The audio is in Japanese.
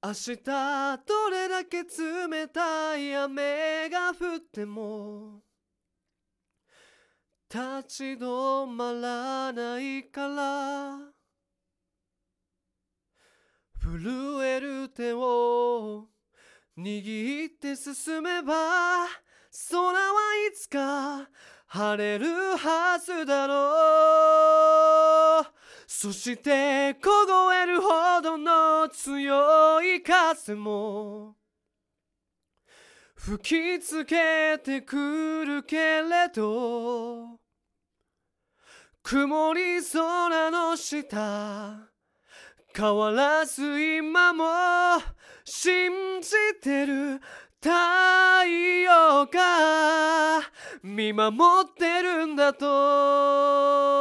明日どれだけ冷たい雨が降っても立ち止まらないから震える手を握って進めば空はいつか晴れるはずだろう。そして凍え強い風も吹きつけてくるけれど曇り空の下変わらず今も信じてる。太陽が見守ってるんだと。